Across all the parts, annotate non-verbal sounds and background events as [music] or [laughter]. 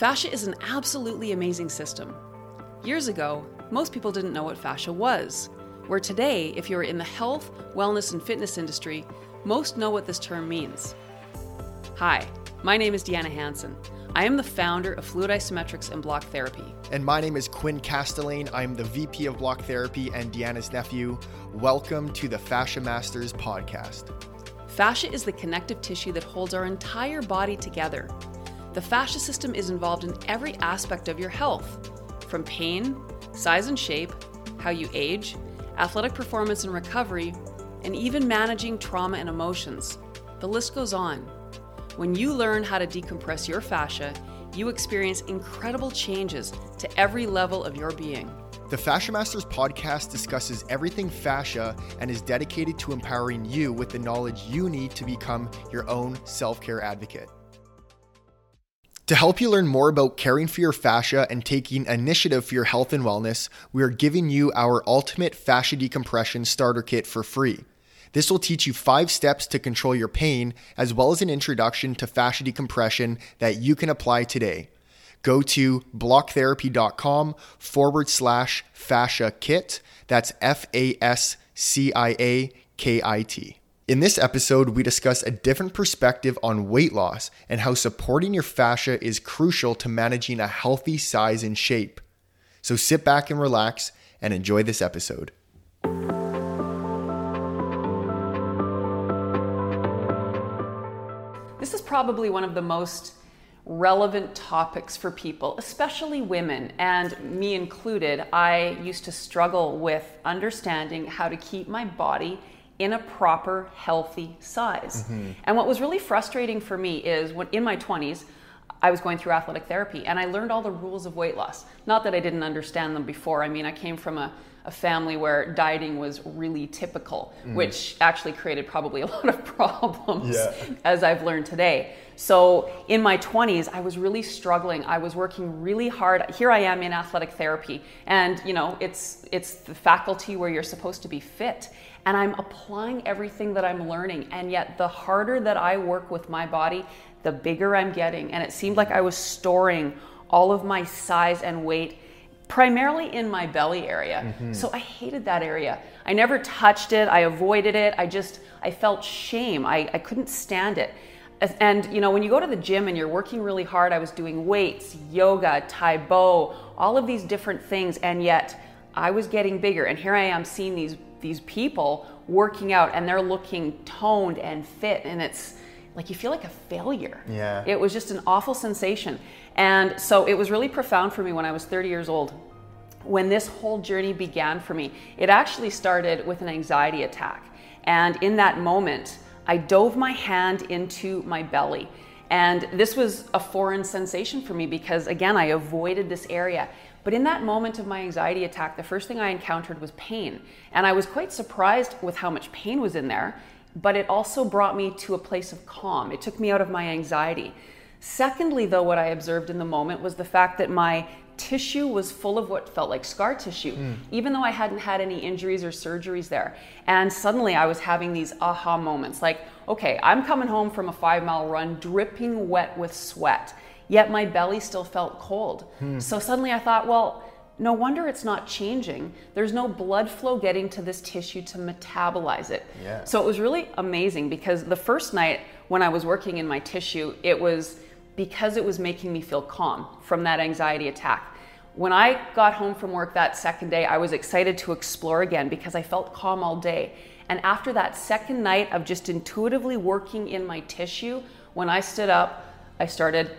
Fascia is an absolutely amazing system. Years ago, most people didn't know what fascia was, where today, if you're in the health, wellness, and fitness industry, most know what this term means. Hi, my name is Deanna Hanson. I am the founder of Fluid Isometrics and Block Therapy. And my name is Quinn Castelane. I'm the VP of Block Therapy and Deanna's nephew. Welcome to the Fascia Masters podcast. Fascia is the connective tissue that holds our entire body together. The fascia system is involved in every aspect of your health, from pain, size and shape, how you age, athletic performance and recovery, and even managing trauma and emotions. The list goes on. When you learn how to decompress your fascia, you experience incredible changes to every level of your being. The Fascia Masters podcast discusses everything fascia and is dedicated to empowering you with the knowledge you need to become your own self care advocate. To help you learn more about caring for your fascia and taking initiative for your health and wellness, we are giving you our ultimate fascia decompression starter kit for free. This will teach you five steps to control your pain, as well as an introduction to fascia decompression that you can apply today. Go to blocktherapy.com forward slash fascia kit. That's F A S C I A K I T. In this episode, we discuss a different perspective on weight loss and how supporting your fascia is crucial to managing a healthy size and shape. So sit back and relax and enjoy this episode. This is probably one of the most relevant topics for people, especially women, and me included. I used to struggle with understanding how to keep my body in a proper, healthy size. Mm-hmm. And what was really frustrating for me is when in my 20s, I was going through athletic therapy and I learned all the rules of weight loss. Not that I didn't understand them before. I mean, I came from a, a family where dieting was really typical, mm. which actually created probably a [laughs] lot of problems yeah. as I've learned today. So in my 20s, I was really struggling. I was working really hard. Here I am in athletic therapy, and you know, it's it's the faculty where you're supposed to be fit and I'm applying everything that I'm learning. And yet, the harder that I work with my body, the bigger I'm getting. And it seemed like I was storing all of my size and weight primarily in my belly area. Mm-hmm. So I hated that area. I never touched it, I avoided it. I just, I felt shame. I, I couldn't stand it. And you know, when you go to the gym and you're working really hard, I was doing weights, yoga, Tae Bo, all of these different things, and yet I was getting bigger. And here I am seeing these these people working out and they're looking toned and fit and it's like you feel like a failure. Yeah. It was just an awful sensation. And so it was really profound for me when I was 30 years old. When this whole journey began for me, it actually started with an anxiety attack. And in that moment, I dove my hand into my belly. And this was a foreign sensation for me because, again, I avoided this area. But in that moment of my anxiety attack, the first thing I encountered was pain. And I was quite surprised with how much pain was in there, but it also brought me to a place of calm. It took me out of my anxiety. Secondly, though, what I observed in the moment was the fact that my tissue was full of what felt like scar tissue, mm. even though I hadn't had any injuries or surgeries there. And suddenly I was having these aha moments like, okay, I'm coming home from a five mile run dripping wet with sweat yet my belly still felt cold. Hmm. So suddenly I thought, well, no wonder it's not changing. There's no blood flow getting to this tissue to metabolize it. Yeah. So it was really amazing because the first night when I was working in my tissue, it was because it was making me feel calm from that anxiety attack. When I got home from work that second day, I was excited to explore again because I felt calm all day. And after that second night of just intuitively working in my tissue, when I stood up, I started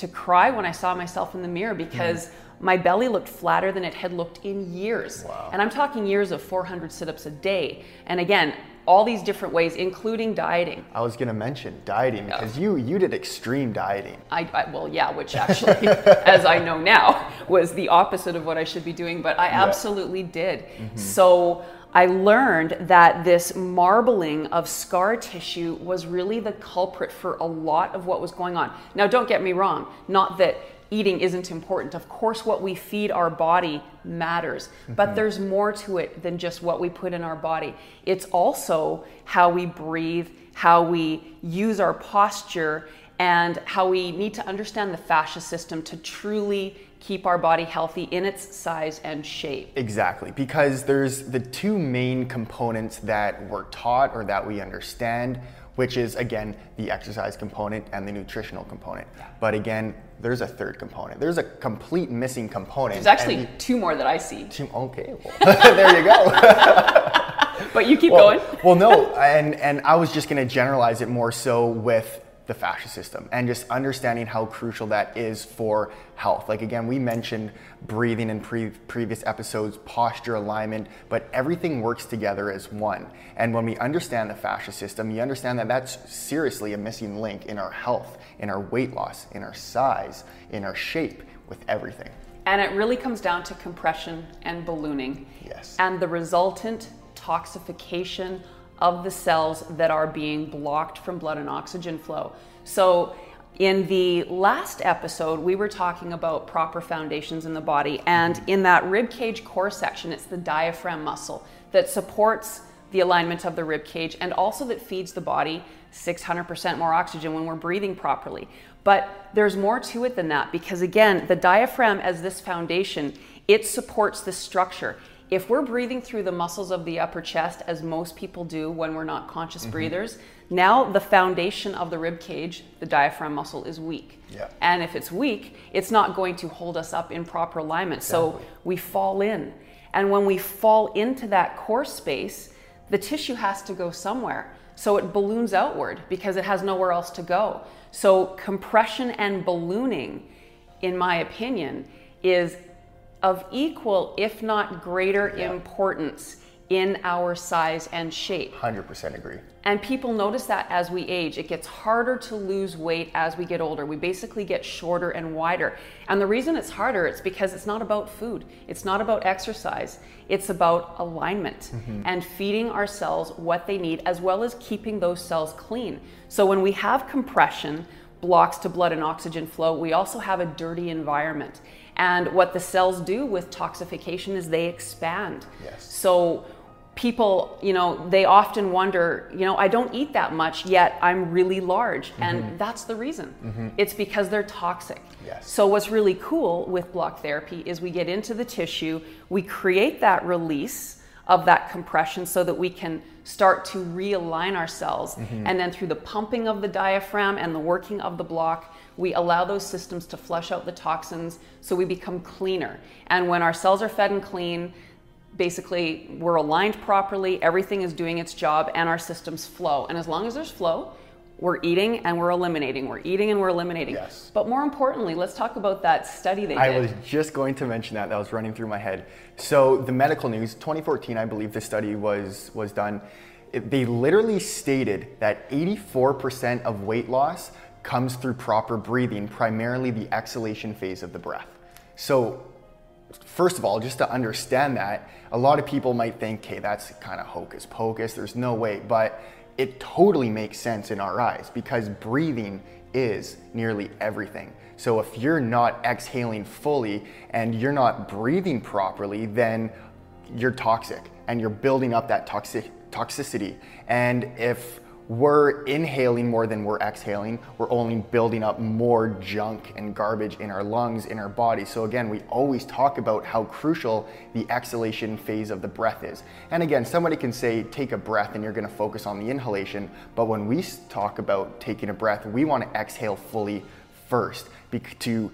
to cry when I saw myself in the mirror because mm. my belly looked flatter than it had looked in years. Wow. And I'm talking years of 400 sit ups a day. And again, all these different ways, including dieting. I was going to mention dieting because you you did extreme dieting. I, I well, yeah, which actually, [laughs] as I know now, was the opposite of what I should be doing, but I yeah. absolutely did. Mm-hmm. So I learned that this marbling of scar tissue was really the culprit for a lot of what was going on. Now, don't get me wrong, not that eating isn't important. Of course, what we feed our body matters, mm-hmm. but there's more to it than just what we put in our body. It's also how we breathe, how we use our posture, and how we need to understand the fascia system to truly keep our body healthy in its size and shape. Exactly, because there's the two main components that we're taught or that we understand, which is again the exercise component and the nutritional component. But again, there's a third component. There's a complete missing component. There's actually and two more that I see. two, okay, well, [laughs] there you go. [laughs] But you keep well, going. well, no, and and I was just going to generalize it more so with the fascia system and just understanding how crucial that is for health. Like again, we mentioned breathing in pre- previous episodes, posture alignment, but everything works together as one. And when we understand the fascia system, you understand that that's seriously a missing link in our health, in our weight loss, in our size, in our shape, with everything. And it really comes down to compression and ballooning. Yes. And the resultant toxification of the cells that are being blocked from blood and oxygen flow. So, in the last episode, we were talking about proper foundations in the body. And in that rib cage core section, it's the diaphragm muscle that supports the alignment of the rib cage and also that feeds the body 600% more oxygen when we're breathing properly. But there's more to it than that because, again, the diaphragm as this foundation, it supports the structure. If we're breathing through the muscles of the upper chest, as most people do when we're not conscious mm-hmm. breathers, now the foundation of the rib cage, the diaphragm muscle, is weak. Yeah. And if it's weak, it's not going to hold us up in proper alignment. Exactly. So we fall in. And when we fall into that core space, the tissue has to go somewhere. So it balloons outward because it has nowhere else to go. So compression and ballooning, in my opinion, is of equal, if not greater, importance in our size and shape. 100% agree. And people notice that as we age. It gets harder to lose weight as we get older. We basically get shorter and wider. And the reason it's harder, it's because it's not about food. It's not about exercise. It's about alignment mm-hmm. and feeding our cells what they need as well as keeping those cells clean. So when we have compression, blocks to blood and oxygen flow, we also have a dirty environment. And what the cells do with toxification is they expand. Yes. So people, you know, they often wonder, you know, I don't eat that much, yet I'm really large. And that's the reason. Mm-hmm. It's because they're toxic. Yes. So what's really cool with block therapy is we get into the tissue, we create that release of that compression so that we can start to realign ourselves. And then through the pumping of the diaphragm and the working of the block, we allow those systems to flush out the toxins so we become cleaner. And when our cells are fed and clean, basically we're aligned properly, everything is doing its job, and our systems flow. And as long as there's flow, we're eating and we're eliminating. We're eating and we're eliminating. Yes. But more importantly, let's talk about that study they I did. was just going to mention that. That was running through my head. So the medical news, 2014, I believe the study was was done. It- they literally stated that 84% of weight loss comes through proper breathing, primarily the exhalation phase of the breath. So first of all, just to understand that, a lot of people might think, okay, that's kind of hocus pocus, there's no way. But it totally makes sense in our eyes because breathing is nearly everything. So if you're not exhaling fully and you're not breathing properly, then you're toxic and you're building up that toxic toxicity. And if we're inhaling more than we're exhaling, we're only building up more junk and garbage in our lungs, in our body. So, again, we always talk about how crucial the exhalation phase of the breath is. And again, somebody can say, take a breath and you're gonna focus on the inhalation. But when we talk about taking a breath, we wanna exhale fully first to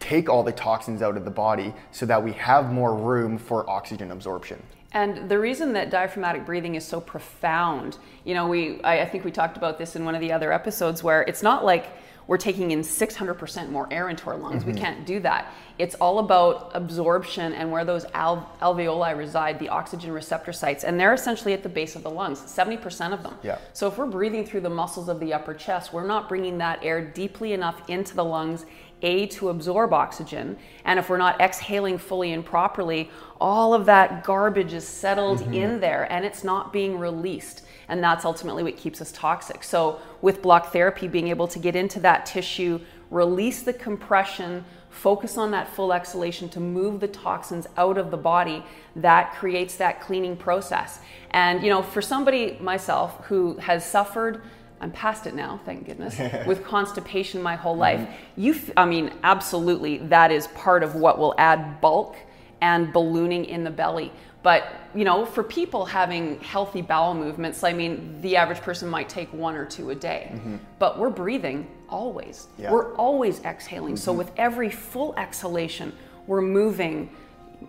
take all the toxins out of the body so that we have more room for oxygen absorption. And the reason that diaphragmatic breathing is so profound, you know, we I, I think we talked about this in one of the other episodes where it's not like we're taking in 600% more air into our lungs. We mm-hmm. can't do that. It's all about absorption and where those al- alveoli reside, the oxygen receptor sites, and they're essentially at the base of the lungs, 70% of them. Yeah. So if we're breathing through the muscles of the upper chest, we're not bringing that air deeply enough into the lungs, A, to absorb oxygen. And if we're not exhaling fully and properly, all of that garbage is settled mm-hmm. in there and it's not being released. And that's ultimately what keeps us toxic. So with block therapy, being able to get into that tissue, release the compression, focus on that full exhalation to move the toxins out of the body that creates that cleaning process and you know for somebody myself who has suffered I'm past it now, thank goodness, [laughs] with constipation my whole life. Mm-hmm. You, f- I mean, absolutely, that is part of what will add bulk and ballooning in the belly. But you know, for people having healthy bowel movements, I mean, the average person might take one or two a day, mm-hmm. but we're breathing always. Yeah. We're always exhaling. Mm-hmm. So with every full exhalation, we're moving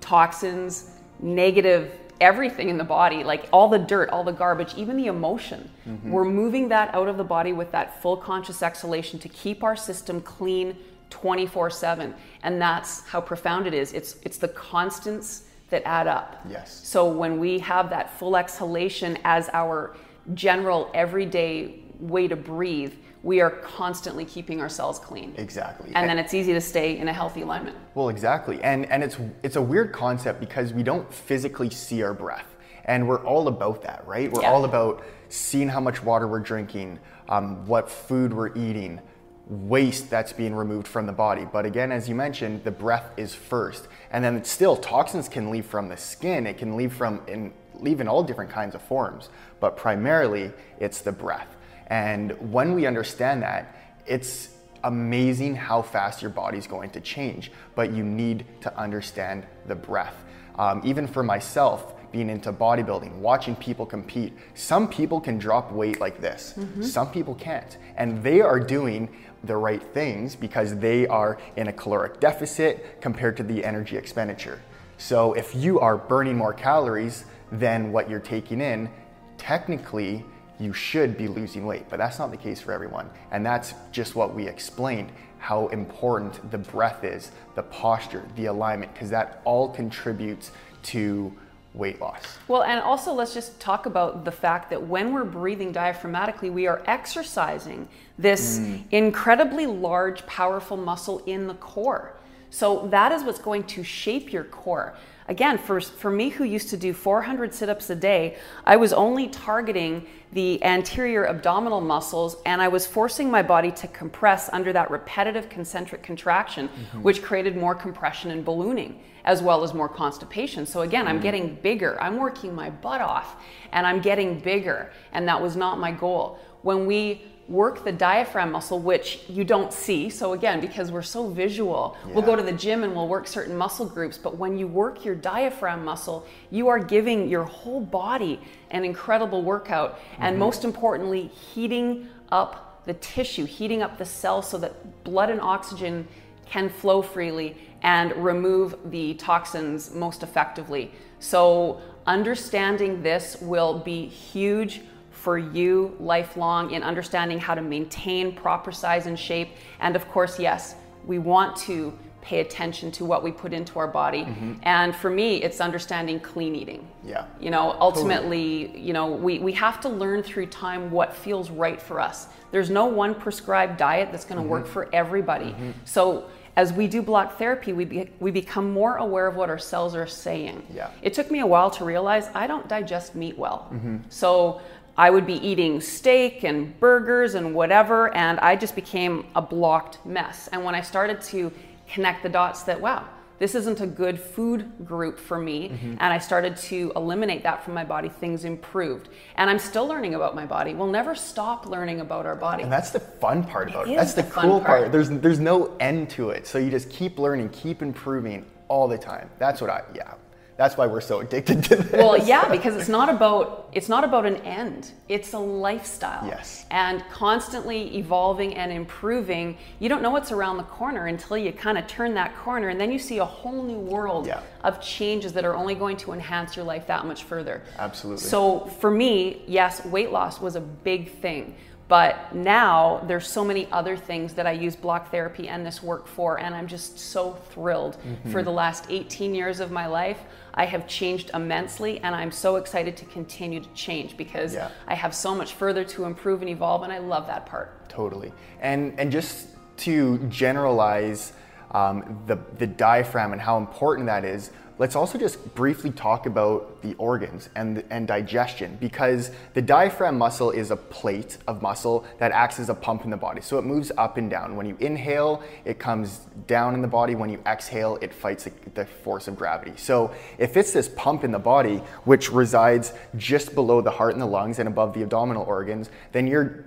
toxins, negative everything in the body, like all the dirt, all the garbage, even the emotion. Mm-hmm. We're moving that out of the body with that full conscious exhalation to keep our system clean 24/7. And that's how profound it is. It's it's the constants that add up. Yes. So when we have that full exhalation as our general everyday way to breathe, we are constantly keeping ourselves clean. Exactly. And, and, then it's easy to stay in a healthy alignment. Well, exactly. And and it's it's a weird concept because we don't physically see our breath. And we're all about that, right? We're yeah. all about seeing how much water we're drinking, um, what food we're eating, waste that's being removed from the body. But again, as you mentioned, the breath is first. And then still toxins can leave from the skin. It can leave from in leave in all different kinds of forms. But primarily it's the breath. And when we understand that, it's amazing how fast your body's going to change. But you need to understand the breath. Um, even for myself, being into bodybuilding, watching people compete. Some people can drop weight like this, mm-hmm. some people can't. And they are doing the right things because they are in a caloric deficit compared to the energy expenditure. So if you are burning more calories than what you're taking in, technically you should be losing weight, but that's not the case for everyone. And that's just what we explained how important the breath is, the posture, the alignment, because that all contributes to weight loss. Well, and also let's just talk about the fact that when we're breathing diaphragmatically, we are exercising this mm. incredibly large, powerful muscle in the core. So that is what's going to shape your core. Again, for, for me who used to do 400 sit ups a day, I was only targeting the anterior abdominal muscles and I was forcing my body to compress under that repetitive concentric contraction, mm-hmm. which created more compression and ballooning as well as more constipation. So again. I'm getting bigger. I'm working my butt off and I'm getting bigger. And that was not my goal. When we work the diaphragm muscle, which you don't see. So, again, because we're so visual, yeah. we'll go to the gym and we'll work certain muscle groups. But when you work your diaphragm muscle, you are giving your whole body an incredible workout. Mm-hmm. And most importantly, heating up the tissue, heating up the cells so that blood and oxygen can flow freely and remove the toxins most effectively. So, understanding this will be huge for you lifelong in understanding how to maintain proper size and shape. And of course, yes, we want to pay attention to what we put into our body. Mm-hmm. And for me, it's understanding clean eating. Yeah. You know, ultimately, totally. you know, we, we have to learn through time what feels right for us. There's no one prescribed diet that's going to mm-hmm. work for everybody. Mm-hmm. So as we do block therapy, we, be, we become more aware of what our cells are saying. Yeah. It took me a while to realize I don't digest meat well. Mm-hmm. So I would be eating steak and burgers and whatever, and I just became a blocked mess. And when I started to connect the dots that, wow, this isn't a good food group for me, mm-hmm. and I started to eliminate that from my body, things improved. And I'm still learning about my body. We'll never stop learning about our body. And that's the fun part about it. it. That's the, the cool part. part. There's there's no end to it. So you just keep learning, keep improving all the time. That's what I yeah that's why we're so addicted to this. Well, yeah, because it's not about it's not about an end. It's a lifestyle. Yes. And constantly evolving and improving. You don't know what's around the corner until you kind of turn that corner and then you see a whole new world yeah. of changes that are only going to enhance your life that much further. Absolutely. So for me, yes, weight loss was a big thing. But now there's so many other things that I use block therapy and this work for, and I'm just so thrilled. Mm-hmm. For the last 18 years of my life, I have changed immensely, and I'm so excited to continue to change because yeah. I have so much further to improve and evolve, and I love that part. Totally. And and just to generalize um, the the diaphragm and how important that is let's also just briefly talk about the organs and, and digestion because the diaphragm muscle is a plate of muscle that acts as a pump in the body. So it moves up and down. When you inhale, it comes down in the body. When you exhale, it fights the force of gravity. So if it's this pump in the body, which resides just below the heart and the lungs and above the abdominal organs, then you're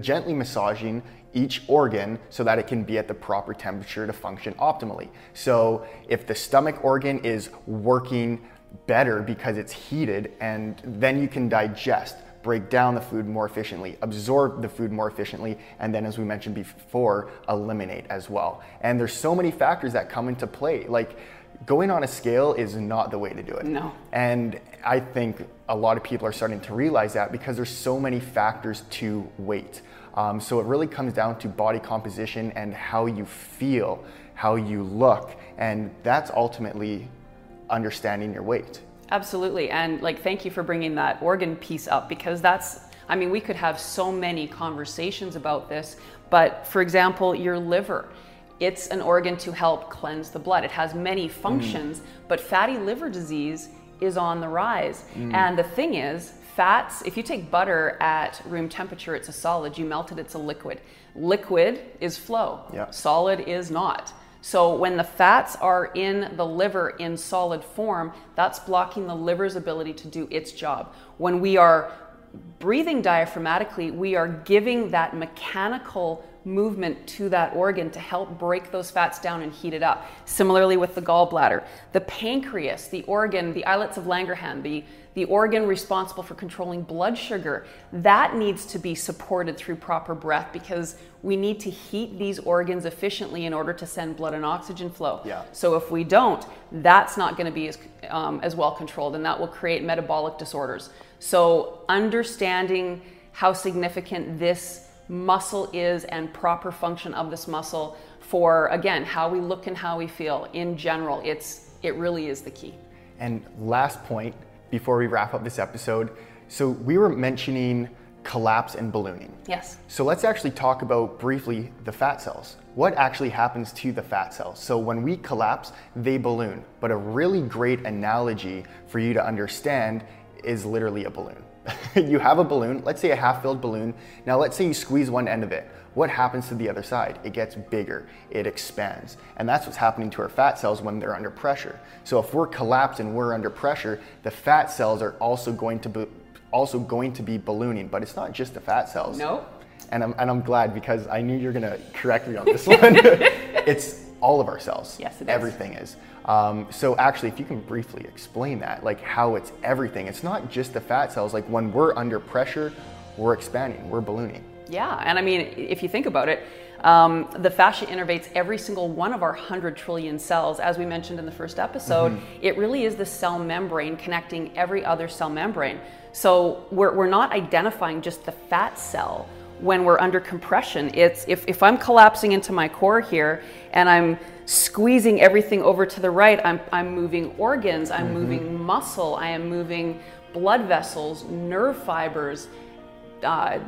gently massaging each organ so that it can be at the proper temperature to function optimally. So if the stomach organ is working better because it's heated and then you can digest break down the food more efficiently, absorb the food more efficiently, and then, as we mentioned before, eliminate as well. And there's so many factors that come into play. Like going on a scale is not the way to do it. No. And I think a lot of people are starting to realize that because there's so many factors to weight. Um, so it really comes down to body composition and how you feel, how you look, and that's ultimately understanding your weight. Absolutely. And like, thank you for bringing that organ piece up because that's, I mean, we could have so many conversations about this. But for example, your liver, it's an organ to help cleanse the blood. It has many functions, mm. but fatty liver disease is on the rise. Mm. And the thing is, fats, if you take butter at room temperature, it's a solid. You melt it, it's a liquid. Liquid is flow, yeah. solid is not. So when the fats are in the liver in solid form, that's blocking the liver's ability to do its job. When we are breathing diaphragmatically, we are giving that mechanical movement to that organ to help break those fats down and heat it up. Similarly with the gallbladder, the pancreas, the organ, the islets of Langerhans, the the organ responsible for controlling blood sugar, that needs to be supported through proper breath because we need to heat these organs efficiently in order to send blood and oxygen flow. Yeah. So if we don't, that's not going to be as, um, as well controlled and that will create metabolic disorders. So understanding how significant this muscle is and proper function of this muscle for again how we look and how we feel in general it's it really is the key and last point before we wrap up this episode. So we were mentioning collapse and ballooning. Yes. So let's actually talk about briefly the fat cells. What actually happens to the fat cells? So when we collapse, they balloon. But a really great analogy for you to understand is literally a balloon. [laughs] you have a balloon, let's say a half filled balloon. Now let's say you squeeze one end of it what happens to the other side? It gets bigger, it expands. And that's what's happening to our fat cells when they're under pressure. So if we're collapsed and we're under pressure, the fat cells are also going to be also going to be ballooning, but it's not just the fat cells. No. And I'm, and I'm glad because I knew you're gonna correct me on this [laughs] one. [laughs] it's all of our cells. Yes, it is. Everything is. Um, so actually, if you can briefly explain that, like how it's everything. It's not just the fat cells. Like when we're under pressure, we're expanding, we're ballooning. Yeah, and I mean, if you think about it, um, the fascia innervates every single one of our 100 trillion cells. As we mentioned in the first episode, mm-hmm. it really is the cell membrane connecting every other cell membrane. So we're, we're not identifying just the fat cell when we're under compression. It's if, if I'm collapsing into my core here and I'm squeezing everything over to the right, I'm, I'm moving organs, I'm mm-hmm. moving muscle, I am moving blood vessels, nerve fibers. Uh,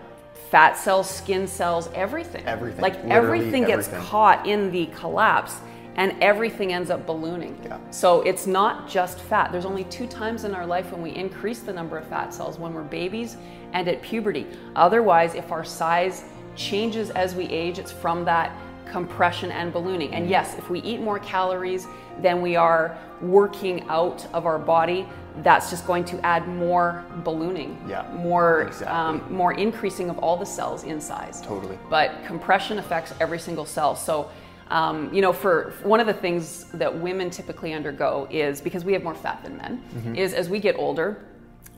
fat cells, skin cells, everything. Everything. Like everything gets caught in the collapse and everything ends up ballooning. Yeah. So it's not just fat. There's only two times in our life when we increase the number of fat cells when we're babies and at puberty. Otherwise, if our size changes as we age, it's from that compression and ballooning. And yes, if we eat more calories than we are working out of our body, that's just going to add more ballooning, yeah, more exactly. um, more increasing of all the cells in size. Totally. But compression affects every single cell. So, um, you know, for one of the things that women typically undergo is because we have more fat than men. Mm-hmm. Is as we get older,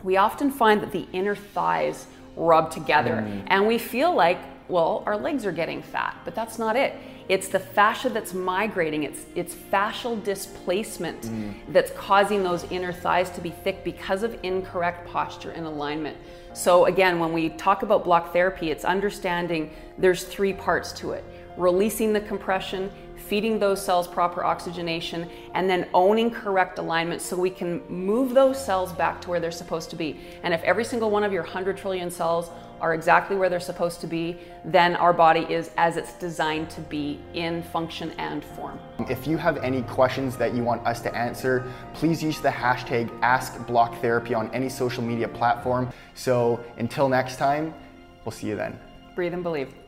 we often find that the inner thighs rub together, mm. and we feel like well, our legs are getting fat, but that's not it. It's the fascia that's migrating. It's it's fascial displacement mm. that's causing those inner thighs to be thick because of incorrect posture and alignment. So again, when we talk about block therapy, it's understanding there's three parts to it. Releasing the compression, feeding those cells proper oxygenation, and then owning correct alignment so we can move those cells back to where they're supposed to be. And if every single one of your 100 trillion cells are exactly where they're supposed to be, then our body is as it's designed to be in function and form. If you have any questions that you want us to answer, please use the hashtag AskBlockTherapy on any social media platform. So until next time, we'll see you then. Breathe and believe.